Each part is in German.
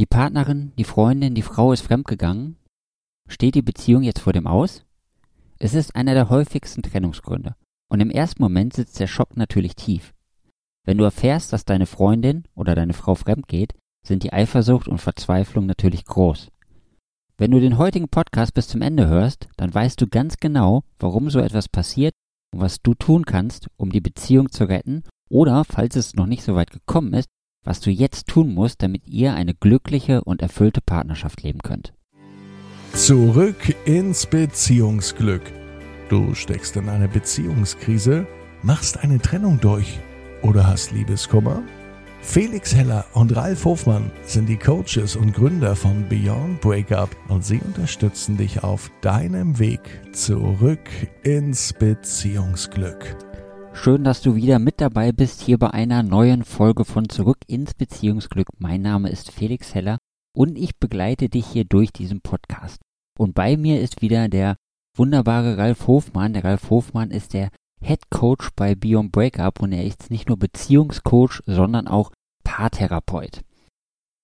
Die Partnerin, die Freundin, die Frau ist fremdgegangen. Steht die Beziehung jetzt vor dem Aus? Es ist einer der häufigsten Trennungsgründe. Und im ersten Moment sitzt der Schock natürlich tief. Wenn du erfährst, dass deine Freundin oder deine Frau fremd geht, sind die Eifersucht und Verzweiflung natürlich groß. Wenn du den heutigen Podcast bis zum Ende hörst, dann weißt du ganz genau, warum so etwas passiert und was du tun kannst, um die Beziehung zu retten oder, falls es noch nicht so weit gekommen ist, was du jetzt tun musst, damit ihr eine glückliche und erfüllte Partnerschaft leben könnt. Zurück ins Beziehungsglück. Du steckst in einer Beziehungskrise, machst eine Trennung durch oder hast Liebeskummer? Felix Heller und Ralf Hofmann sind die Coaches und Gründer von Beyond Breakup und sie unterstützen dich auf deinem Weg zurück ins Beziehungsglück. Schön, dass du wieder mit dabei bist hier bei einer neuen Folge von Zurück ins Beziehungsglück. Mein Name ist Felix Heller und ich begleite dich hier durch diesen Podcast. Und bei mir ist wieder der wunderbare Ralf Hofmann. Der Ralf Hofmann ist der Head Coach bei Beyond Breakup und er ist nicht nur Beziehungscoach, sondern auch Paartherapeut.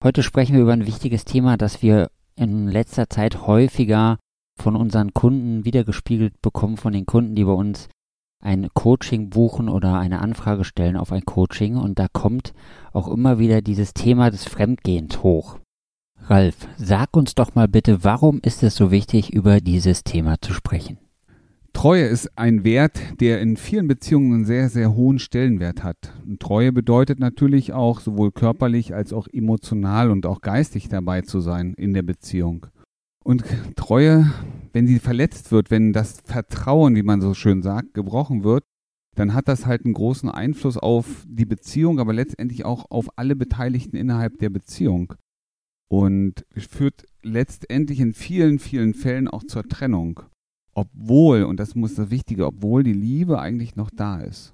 Heute sprechen wir über ein wichtiges Thema, das wir in letzter Zeit häufiger von unseren Kunden wiedergespiegelt bekommen, von den Kunden, die bei uns ein Coaching buchen oder eine Anfrage stellen auf ein Coaching und da kommt auch immer wieder dieses Thema des Fremdgehens hoch. Ralf, sag uns doch mal bitte, warum ist es so wichtig, über dieses Thema zu sprechen? Treue ist ein Wert, der in vielen Beziehungen einen sehr, sehr hohen Stellenwert hat. Und Treue bedeutet natürlich auch sowohl körperlich als auch emotional und auch geistig dabei zu sein in der Beziehung. Und Treue, wenn sie verletzt wird, wenn das Vertrauen, wie man so schön sagt, gebrochen wird, dann hat das halt einen großen Einfluss auf die Beziehung, aber letztendlich auch auf alle Beteiligten innerhalb der Beziehung. Und führt letztendlich in vielen, vielen Fällen auch zur Trennung. Obwohl, und das muss das Wichtige, obwohl die Liebe eigentlich noch da ist.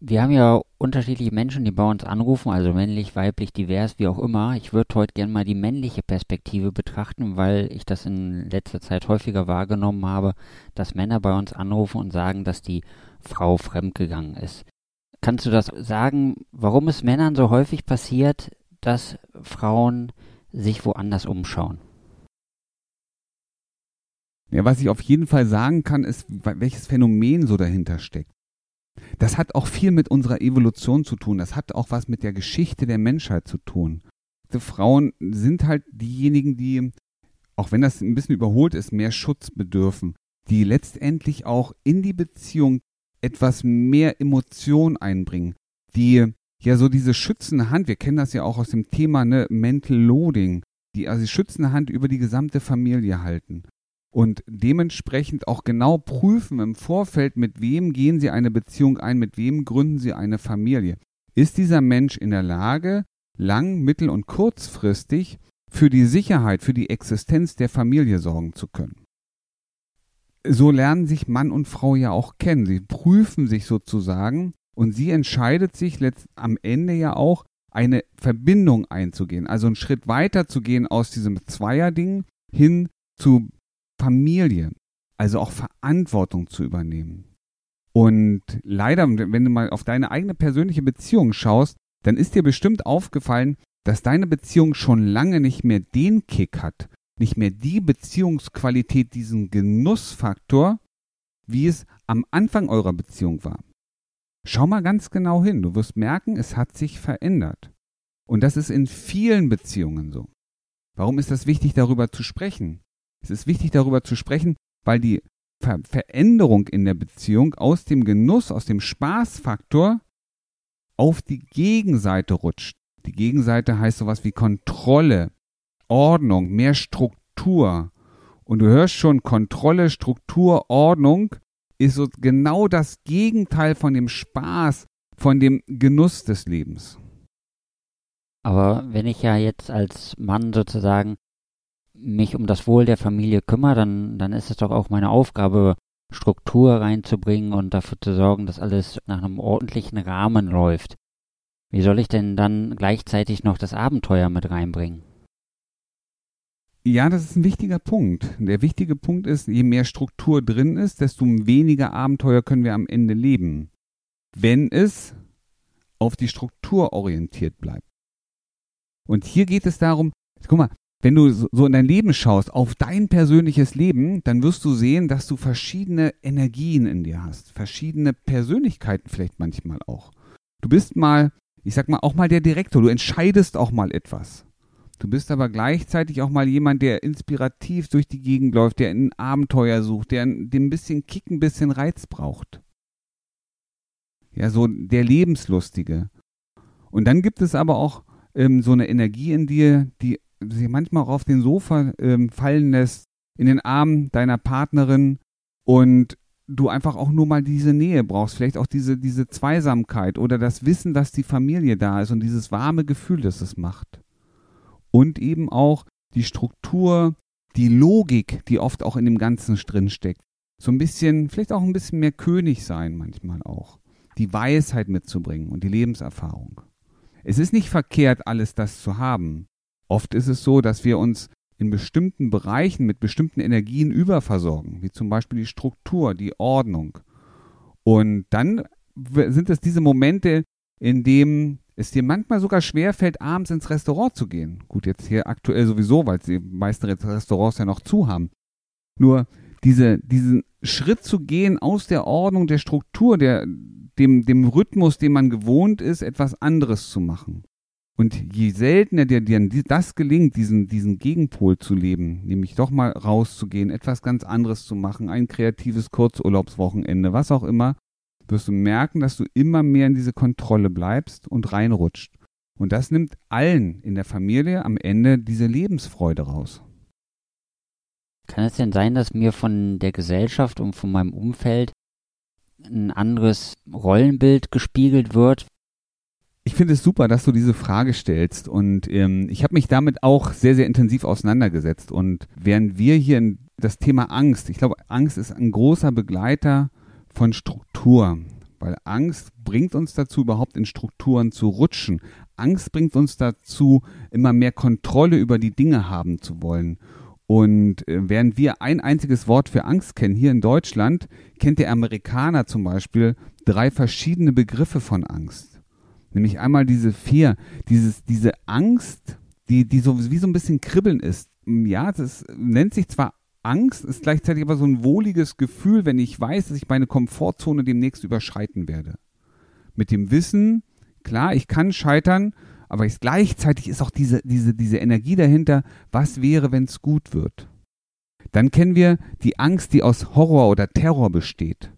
Wir haben ja unterschiedliche Menschen, die bei uns anrufen, also männlich, weiblich, divers, wie auch immer. Ich würde heute gerne mal die männliche Perspektive betrachten, weil ich das in letzter Zeit häufiger wahrgenommen habe, dass Männer bei uns anrufen und sagen, dass die Frau fremdgegangen ist. Kannst du das sagen, warum es Männern so häufig passiert, dass Frauen sich woanders umschauen? Ja, was ich auf jeden Fall sagen kann, ist, welches Phänomen so dahinter steckt. Das hat auch viel mit unserer Evolution zu tun. Das hat auch was mit der Geschichte der Menschheit zu tun. Die Frauen sind halt diejenigen, die, auch wenn das ein bisschen überholt ist, mehr Schutz bedürfen, die letztendlich auch in die Beziehung etwas mehr Emotion einbringen, die ja so diese schützende Hand, wir kennen das ja auch aus dem Thema ne, Mental Loading, die also die schützende Hand über die gesamte Familie halten und dementsprechend auch genau prüfen im Vorfeld, mit wem gehen Sie eine Beziehung ein, mit wem gründen Sie eine Familie. Ist dieser Mensch in der Lage, lang-, mittel- und kurzfristig für die Sicherheit, für die Existenz der Familie sorgen zu können? So lernen sich Mann und Frau ja auch kennen. Sie prüfen sich sozusagen und sie entscheidet sich am Ende ja auch, eine Verbindung einzugehen, also einen Schritt weiter zu gehen aus diesem Zweierding hin zu Familie, also auch Verantwortung zu übernehmen. Und leider, wenn du mal auf deine eigene persönliche Beziehung schaust, dann ist dir bestimmt aufgefallen, dass deine Beziehung schon lange nicht mehr den Kick hat, nicht mehr die Beziehungsqualität, diesen Genussfaktor, wie es am Anfang eurer Beziehung war. Schau mal ganz genau hin, du wirst merken, es hat sich verändert. Und das ist in vielen Beziehungen so. Warum ist das wichtig, darüber zu sprechen? Es ist wichtig, darüber zu sprechen, weil die Ver Veränderung in der Beziehung aus dem Genuss, aus dem Spaßfaktor auf die Gegenseite rutscht. Die Gegenseite heißt sowas wie Kontrolle, Ordnung, mehr Struktur. Und du hörst schon, Kontrolle, Struktur, Ordnung ist so genau das Gegenteil von dem Spaß, von dem Genuss des Lebens. Aber wenn ich ja jetzt als Mann sozusagen mich um das Wohl der Familie kümmere, dann, dann ist es doch auch meine Aufgabe, Struktur reinzubringen und dafür zu sorgen, dass alles nach einem ordentlichen Rahmen läuft. Wie soll ich denn dann gleichzeitig noch das Abenteuer mit reinbringen? Ja, das ist ein wichtiger Punkt. Der wichtige Punkt ist, je mehr Struktur drin ist, desto weniger Abenteuer können wir am Ende leben. Wenn es auf die Struktur orientiert bleibt. Und hier geht es darum, guck mal, wenn du so in dein Leben schaust, auf dein persönliches Leben, dann wirst du sehen, dass du verschiedene Energien in dir hast, verschiedene Persönlichkeiten vielleicht manchmal auch. Du bist mal, ich sag mal, auch mal der Direktor, du entscheidest auch mal etwas. Du bist aber gleichzeitig auch mal jemand, der inspirativ durch die Gegend läuft, der ein Abenteuer sucht, der ein bisschen Kick, ein bisschen Reiz braucht. Ja, so der Lebenslustige. Und dann gibt es aber auch ähm, so eine Energie in dir, die sich manchmal auch auf den Sofa ähm, fallen lässt, in den Armen deiner Partnerin und du einfach auch nur mal diese Nähe brauchst, vielleicht auch diese, diese Zweisamkeit oder das Wissen, dass die Familie da ist und dieses warme Gefühl, das es macht. Und eben auch die Struktur, die Logik, die oft auch in dem Ganzen drin steckt. So ein bisschen, vielleicht auch ein bisschen mehr König sein manchmal auch. Die Weisheit mitzubringen und die Lebenserfahrung. Es ist nicht verkehrt, alles das zu haben. Oft ist es so, dass wir uns in bestimmten Bereichen mit bestimmten Energien überversorgen, wie zum Beispiel die Struktur, die Ordnung. Und dann sind es diese Momente, in denen es dir manchmal sogar schwerfällt, abends ins Restaurant zu gehen. Gut, jetzt hier aktuell sowieso, weil die meisten Restaurants ja noch zu haben. Nur diese, diesen Schritt zu gehen aus der Ordnung, der Struktur, der, dem, dem Rhythmus, den man gewohnt ist, etwas anderes zu machen. Und je seltener dir, dir das gelingt, diesen, diesen Gegenpol zu leben, nämlich doch mal rauszugehen, etwas ganz anderes zu machen, ein kreatives Kurzurlaubswochenende, was auch immer, wirst du merken, dass du immer mehr in diese Kontrolle bleibst und reinrutscht. Und das nimmt allen in der Familie am Ende diese Lebensfreude raus. Kann es denn sein, dass mir von der Gesellschaft und von meinem Umfeld ein anderes Rollenbild gespiegelt wird, ich finde es super, dass du diese Frage stellst und ähm, ich habe mich damit auch sehr, sehr intensiv auseinandergesetzt. Und während wir hier das Thema Angst, ich glaube, Angst ist ein großer Begleiter von Struktur, weil Angst bringt uns dazu, überhaupt in Strukturen zu rutschen. Angst bringt uns dazu, immer mehr Kontrolle über die Dinge haben zu wollen. Und äh, während wir ein einziges Wort für Angst kennen, hier in Deutschland, kennt der Amerikaner zum Beispiel drei verschiedene Begriffe von Angst. Nämlich einmal diese Fear, dieses, diese Angst, die, die so wie so ein bisschen kribbeln ist. Ja, das nennt sich zwar Angst, ist gleichzeitig aber so ein wohliges Gefühl, wenn ich weiß, dass ich meine Komfortzone demnächst überschreiten werde. Mit dem Wissen, klar, ich kann scheitern, aber ich, gleichzeitig ist auch diese, diese, diese Energie dahinter, was wäre, wenn es gut wird. Dann kennen wir die Angst, die aus Horror oder Terror besteht.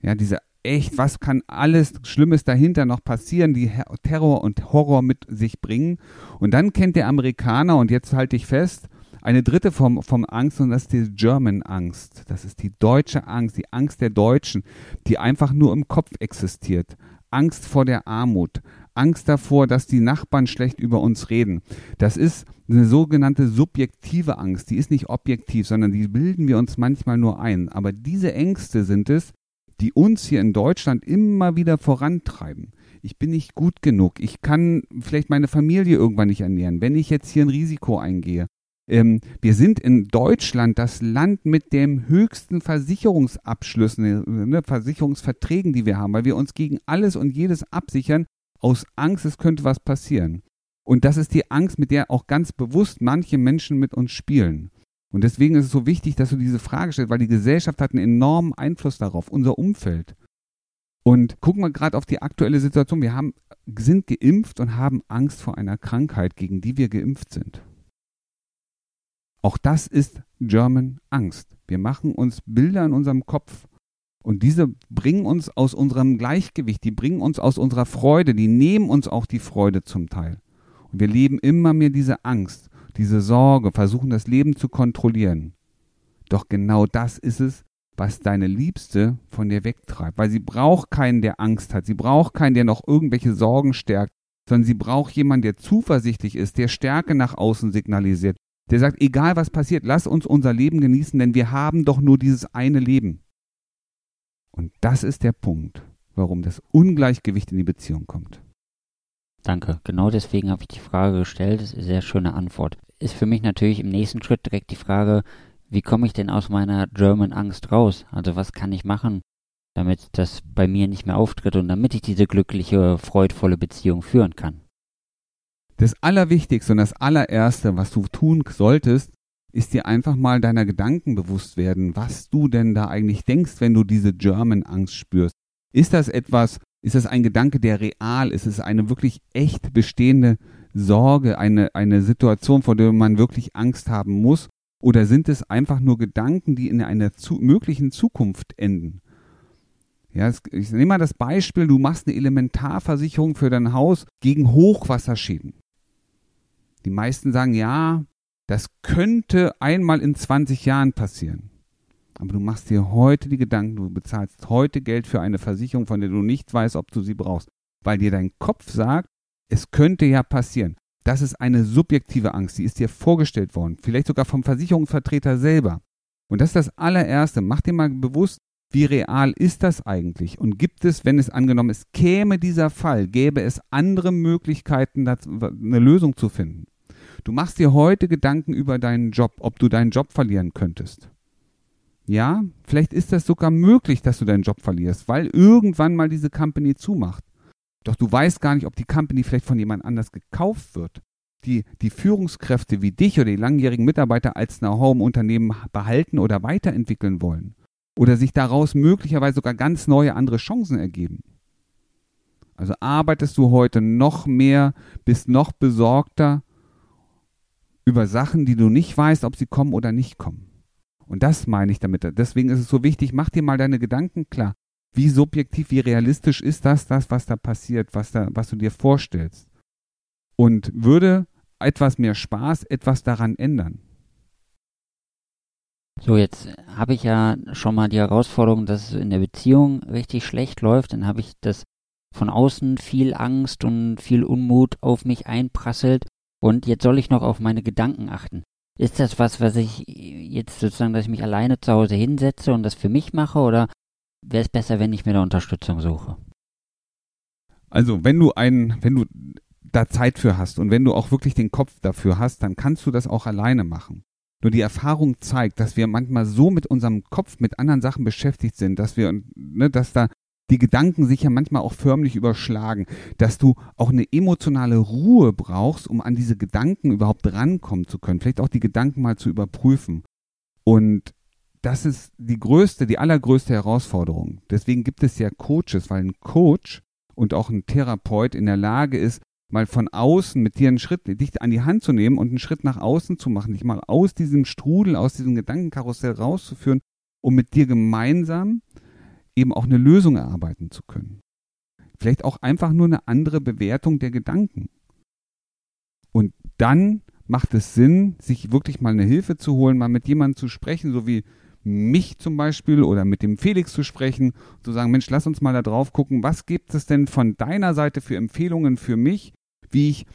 Ja, diese echt, was kann alles Schlimmes dahinter noch passieren, die Terror und Horror mit sich bringen. Und dann kennt der Amerikaner, und jetzt halte ich fest, eine dritte Form von Angst und das ist die German Angst. Das ist die deutsche Angst, die Angst der Deutschen, die einfach nur im Kopf existiert. Angst vor der Armut, Angst davor, dass die Nachbarn schlecht über uns reden. Das ist eine sogenannte subjektive Angst. Die ist nicht objektiv, sondern die bilden wir uns manchmal nur ein. Aber diese Ängste sind es, die uns hier in Deutschland immer wieder vorantreiben. Ich bin nicht gut genug. Ich kann vielleicht meine Familie irgendwann nicht ernähren, wenn ich jetzt hier ein Risiko eingehe. Ähm, wir sind in Deutschland das Land mit den höchsten Versicherungsabschlüssen, ne, Versicherungsverträgen, die wir haben, weil wir uns gegen alles und jedes absichern, aus Angst, es könnte was passieren. Und das ist die Angst, mit der auch ganz bewusst manche Menschen mit uns spielen. Und deswegen ist es so wichtig, dass du diese Frage stellst, weil die Gesellschaft hat einen enormen Einfluss darauf, unser Umfeld. Und gucken wir gerade auf die aktuelle Situation. Wir haben, sind geimpft und haben Angst vor einer Krankheit, gegen die wir geimpft sind. Auch das ist German Angst. Wir machen uns Bilder in unserem Kopf und diese bringen uns aus unserem Gleichgewicht, die bringen uns aus unserer Freude, die nehmen uns auch die Freude zum Teil. Und wir leben immer mehr diese Angst diese Sorge, versuchen das Leben zu kontrollieren. Doch genau das ist es, was deine Liebste von dir wegtreibt, weil sie braucht keinen, der Angst hat, sie braucht keinen, der noch irgendwelche Sorgen stärkt, sondern sie braucht jemanden, der zuversichtlich ist, der Stärke nach außen signalisiert, der sagt, egal was passiert, lass uns unser Leben genießen, denn wir haben doch nur dieses eine Leben. Und das ist der Punkt, warum das Ungleichgewicht in die Beziehung kommt. Danke. Genau deswegen habe ich die Frage gestellt. Das ist eine sehr schöne Antwort. Ist für mich natürlich im nächsten Schritt direkt die Frage, wie komme ich denn aus meiner German Angst raus? Also was kann ich machen, damit das bei mir nicht mehr auftritt und damit ich diese glückliche, freudvolle Beziehung führen kann? Das Allerwichtigste und das allererste, was du tun solltest, ist dir einfach mal deiner Gedanken bewusst werden, was du denn da eigentlich denkst, wenn du diese German-Angst spürst. Ist das etwas, ist das ein Gedanke, der real ist? Ist es eine wirklich echt bestehende Sorge, eine, eine Situation, vor der man wirklich Angst haben muss? Oder sind es einfach nur Gedanken, die in einer zu, möglichen Zukunft enden? Ja, ich nehme mal das Beispiel, du machst eine Elementarversicherung für dein Haus gegen Hochwasserschäden. Die meisten sagen, ja, das könnte einmal in 20 Jahren passieren. Aber du machst dir heute die Gedanken, du bezahlst heute Geld für eine Versicherung, von der du nicht weißt, ob du sie brauchst, weil dir dein Kopf sagt, es könnte ja passieren. Das ist eine subjektive Angst, die ist dir vorgestellt worden, vielleicht sogar vom Versicherungsvertreter selber. Und das ist das allererste. Mach dir mal bewusst, wie real ist das eigentlich? Und gibt es, wenn es angenommen ist, käme dieser Fall, gäbe es andere Möglichkeiten, eine Lösung zu finden? Du machst dir heute Gedanken über deinen Job, ob du deinen Job verlieren könntest. Ja, vielleicht ist das sogar möglich, dass du deinen Job verlierst, weil irgendwann mal diese Company zumacht. Doch du weißt gar nicht, ob die Company vielleicht von jemand anders gekauft wird. Die, die Führungskräfte wie dich oder die langjährigen Mitarbeiter als Know-how im Unternehmen behalten oder weiterentwickeln wollen. Oder sich daraus möglicherweise sogar ganz neue andere Chancen ergeben. Also arbeitest du heute noch mehr, bist noch besorgter über Sachen, die du nicht weißt, ob sie kommen oder nicht kommen. Und das meine ich damit. Deswegen ist es so wichtig, mach dir mal deine Gedanken klar wie subjektiv, wie realistisch ist das, das, was da passiert, was, da, was du dir vorstellst? Und würde etwas mehr Spaß etwas daran ändern? So, jetzt habe ich ja schon mal die Herausforderung, dass es in der Beziehung richtig schlecht läuft. Dann habe ich das von außen viel Angst und viel Unmut auf mich einprasselt. Und jetzt soll ich noch auf meine Gedanken achten. Ist das was, was ich jetzt sozusagen, dass ich mich alleine zu Hause hinsetze und das für mich mache? Oder wäre es besser, wenn ich mir da Unterstützung suche. Also, wenn du einen, wenn du da Zeit für hast und wenn du auch wirklich den Kopf dafür hast, dann kannst du das auch alleine machen. Nur die Erfahrung zeigt, dass wir manchmal so mit unserem Kopf mit anderen Sachen beschäftigt sind, dass wir, ne, dass da die Gedanken sich ja manchmal auch förmlich überschlagen, dass du auch eine emotionale Ruhe brauchst, um an diese Gedanken überhaupt rankommen zu können, vielleicht auch die Gedanken mal zu überprüfen. Und das ist die größte, die allergrößte Herausforderung. Deswegen gibt es ja Coaches, weil ein Coach und auch ein Therapeut in der Lage ist, mal von außen mit dir einen Schritt, dich an die Hand zu nehmen und einen Schritt nach außen zu machen, dich mal aus diesem Strudel, aus diesem Gedankenkarussell rauszuführen, um mit dir gemeinsam eben auch eine Lösung erarbeiten zu können. Vielleicht auch einfach nur eine andere Bewertung der Gedanken. Und dann macht es Sinn, sich wirklich mal eine Hilfe zu holen, mal mit jemandem zu sprechen, so wie mich zum Beispiel oder mit dem Felix zu sprechen, zu sagen, Mensch, lass uns mal da drauf gucken, was gibt es denn von deiner Seite für Empfehlungen für mich, wie ich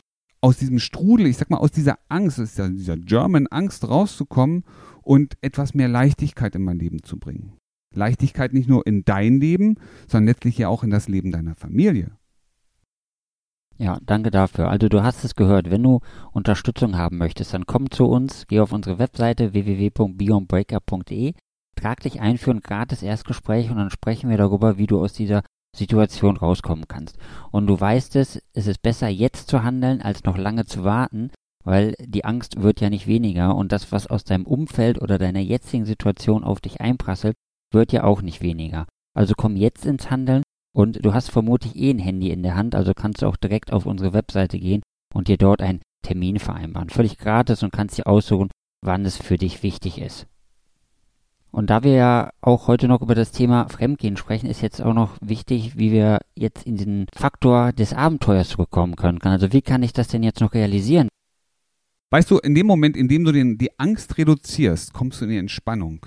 aus diesem Strudel, ich sag mal, aus dieser Angst, aus dieser German Angst rauszukommen und etwas mehr Leichtigkeit in mein Leben zu bringen. Leichtigkeit nicht nur in dein Leben, sondern letztlich ja auch in das Leben deiner Familie. Ja, danke dafür. Also du hast es gehört, wenn du Unterstützung haben möchtest, dann komm zu uns, geh auf unsere Webseite www.beyondbreaker.de, trag dich ein für ein gratis Erstgespräch und dann sprechen wir darüber, wie du aus dieser Situation rauskommen kannst. Und du weißt es, es ist besser jetzt zu handeln, als noch lange zu warten, weil die Angst wird ja nicht weniger und das, was aus deinem Umfeld oder deiner jetzigen Situation auf dich einprasselt, wird ja auch nicht weniger. Also komm jetzt ins Handeln und du hast vermutlich eh ein Handy in der Hand, also kannst du auch direkt auf unsere Webseite gehen und dir dort einen Termin vereinbaren. Völlig gratis und kannst dir aussuchen, wann es für dich wichtig ist. Und da wir ja auch heute noch über das Thema Fremdgehen sprechen, ist jetzt auch noch wichtig, wie wir jetzt in den Faktor des Abenteuers zurückkommen können. Also wie kann ich das denn jetzt noch realisieren? Weißt du, in dem Moment, in dem du den, die Angst reduzierst, kommst du in die Entspannung.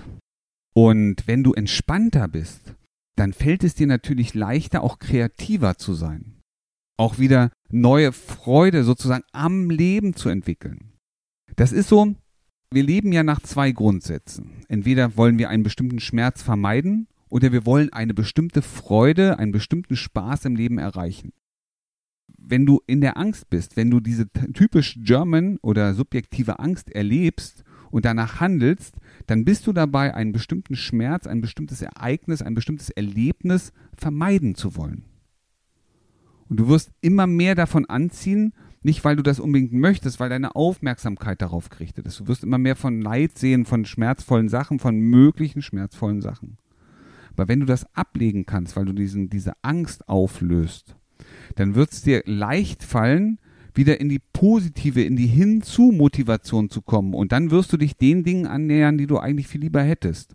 Und wenn du entspannter bist, dann fällt es dir natürlich leichter, auch kreativer zu sein. Auch wieder neue Freude sozusagen am Leben zu entwickeln. Das ist so, wir leben ja nach zwei Grundsätzen. Entweder wollen wir einen bestimmten Schmerz vermeiden oder wir wollen eine bestimmte Freude, einen bestimmten Spaß im Leben erreichen. Wenn du in der Angst bist, wenn du diese typisch German oder subjektive Angst erlebst und danach handelst, dann bist du dabei, einen bestimmten Schmerz, ein bestimmtes Ereignis, ein bestimmtes Erlebnis vermeiden zu wollen. Und du wirst immer mehr davon anziehen, Nicht, weil du das unbedingt möchtest, weil deine Aufmerksamkeit darauf gerichtet ist. Du wirst immer mehr von Leid sehen, von schmerzvollen Sachen, von möglichen schmerzvollen Sachen. Aber wenn du das ablegen kannst, weil du diesen, diese Angst auflöst, dann wird es dir leicht fallen, wieder in die positive, in die Hinzu-Motivation zu kommen. Und dann wirst du dich den Dingen annähern, die du eigentlich viel lieber hättest.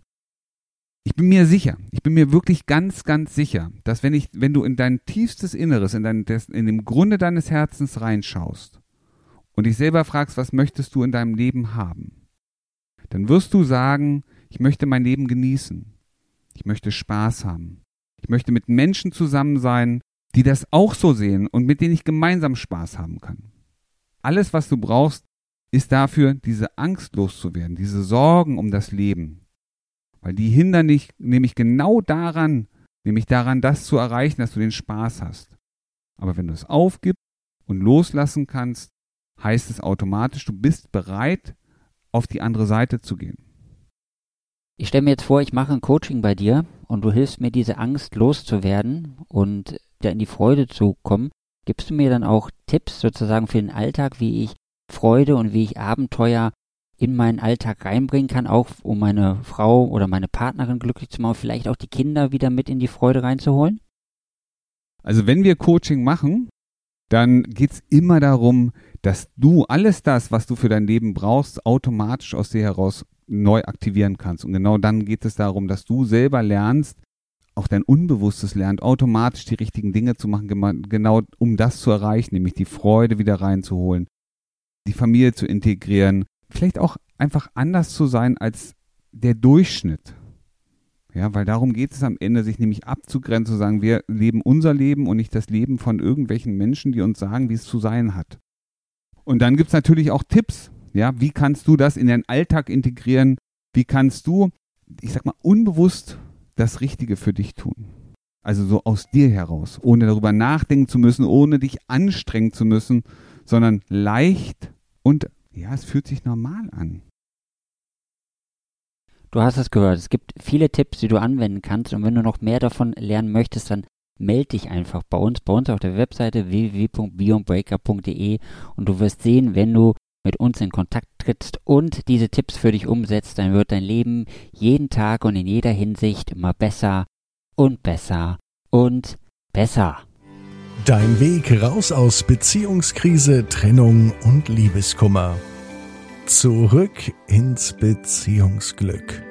Ich bin mir sicher, ich bin mir wirklich ganz, ganz sicher, dass wenn ich, wenn du in dein tiefstes Inneres, in dein, in dem Grunde deines Herzens reinschaust und dich selber fragst, was möchtest du in deinem Leben haben, dann wirst du sagen, ich möchte mein Leben genießen. Ich möchte Spaß haben. Ich möchte mit Menschen zusammen sein, die das auch so sehen und mit denen ich gemeinsam Spaß haben kann. Alles, was du brauchst, ist dafür, diese Angst loszuwerden, diese Sorgen um das Leben, weil die hindern dich nämlich genau daran, nämlich daran, das zu erreichen, dass du den Spaß hast. Aber wenn du es aufgibst und loslassen kannst, heißt es automatisch, du bist bereit, auf die andere Seite zu gehen. Ich stelle mir jetzt vor, ich mache ein Coaching bei dir und du hilfst mir, diese Angst loszuwerden und da in die Freude zu kommen. Gibst du mir dann auch Tipps sozusagen für den Alltag, wie ich Freude und wie ich Abenteuer in meinen Alltag reinbringen kann, auch um meine Frau oder meine Partnerin glücklich zu machen, vielleicht auch die Kinder wieder mit in die Freude reinzuholen? Also wenn wir Coaching machen, dann geht es immer darum, dass du alles das, was du für dein Leben brauchst, automatisch aus dir heraus neu aktivieren kannst. Und genau dann geht es darum, dass du selber lernst, auch dein Unbewusstes lernt, automatisch die richtigen Dinge zu machen, genau um das zu erreichen, nämlich die Freude wieder reinzuholen, die Familie zu integrieren, vielleicht auch einfach anders zu sein als der Durchschnitt. Ja, weil darum geht es am Ende, sich nämlich abzugrenzen, zu sagen, wir leben unser Leben und nicht das Leben von irgendwelchen Menschen, die uns sagen, wie es zu sein hat. Und dann gibt es natürlich auch Tipps. Ja, wie kannst du das in deinen Alltag integrieren? Wie kannst du, ich sag mal, unbewusst das Richtige für dich tun? Also so aus dir heraus, ohne darüber nachdenken zu müssen, ohne dich anstrengen zu müssen, sondern leicht und ja, es fühlt sich normal an. Du hast es gehört. Es gibt viele Tipps, die du anwenden kannst. Und wenn du noch mehr davon lernen möchtest, dann melde dich einfach bei uns, bei uns auf der Webseite www.beyondbreaker.de und du wirst sehen, wenn du mit uns in Kontakt trittst und diese Tipps für dich umsetzt, dann wird dein Leben jeden Tag und in jeder Hinsicht immer besser und besser und besser. Dein Weg raus aus Beziehungskrise, Trennung und Liebeskummer. Zurück ins Beziehungsglück.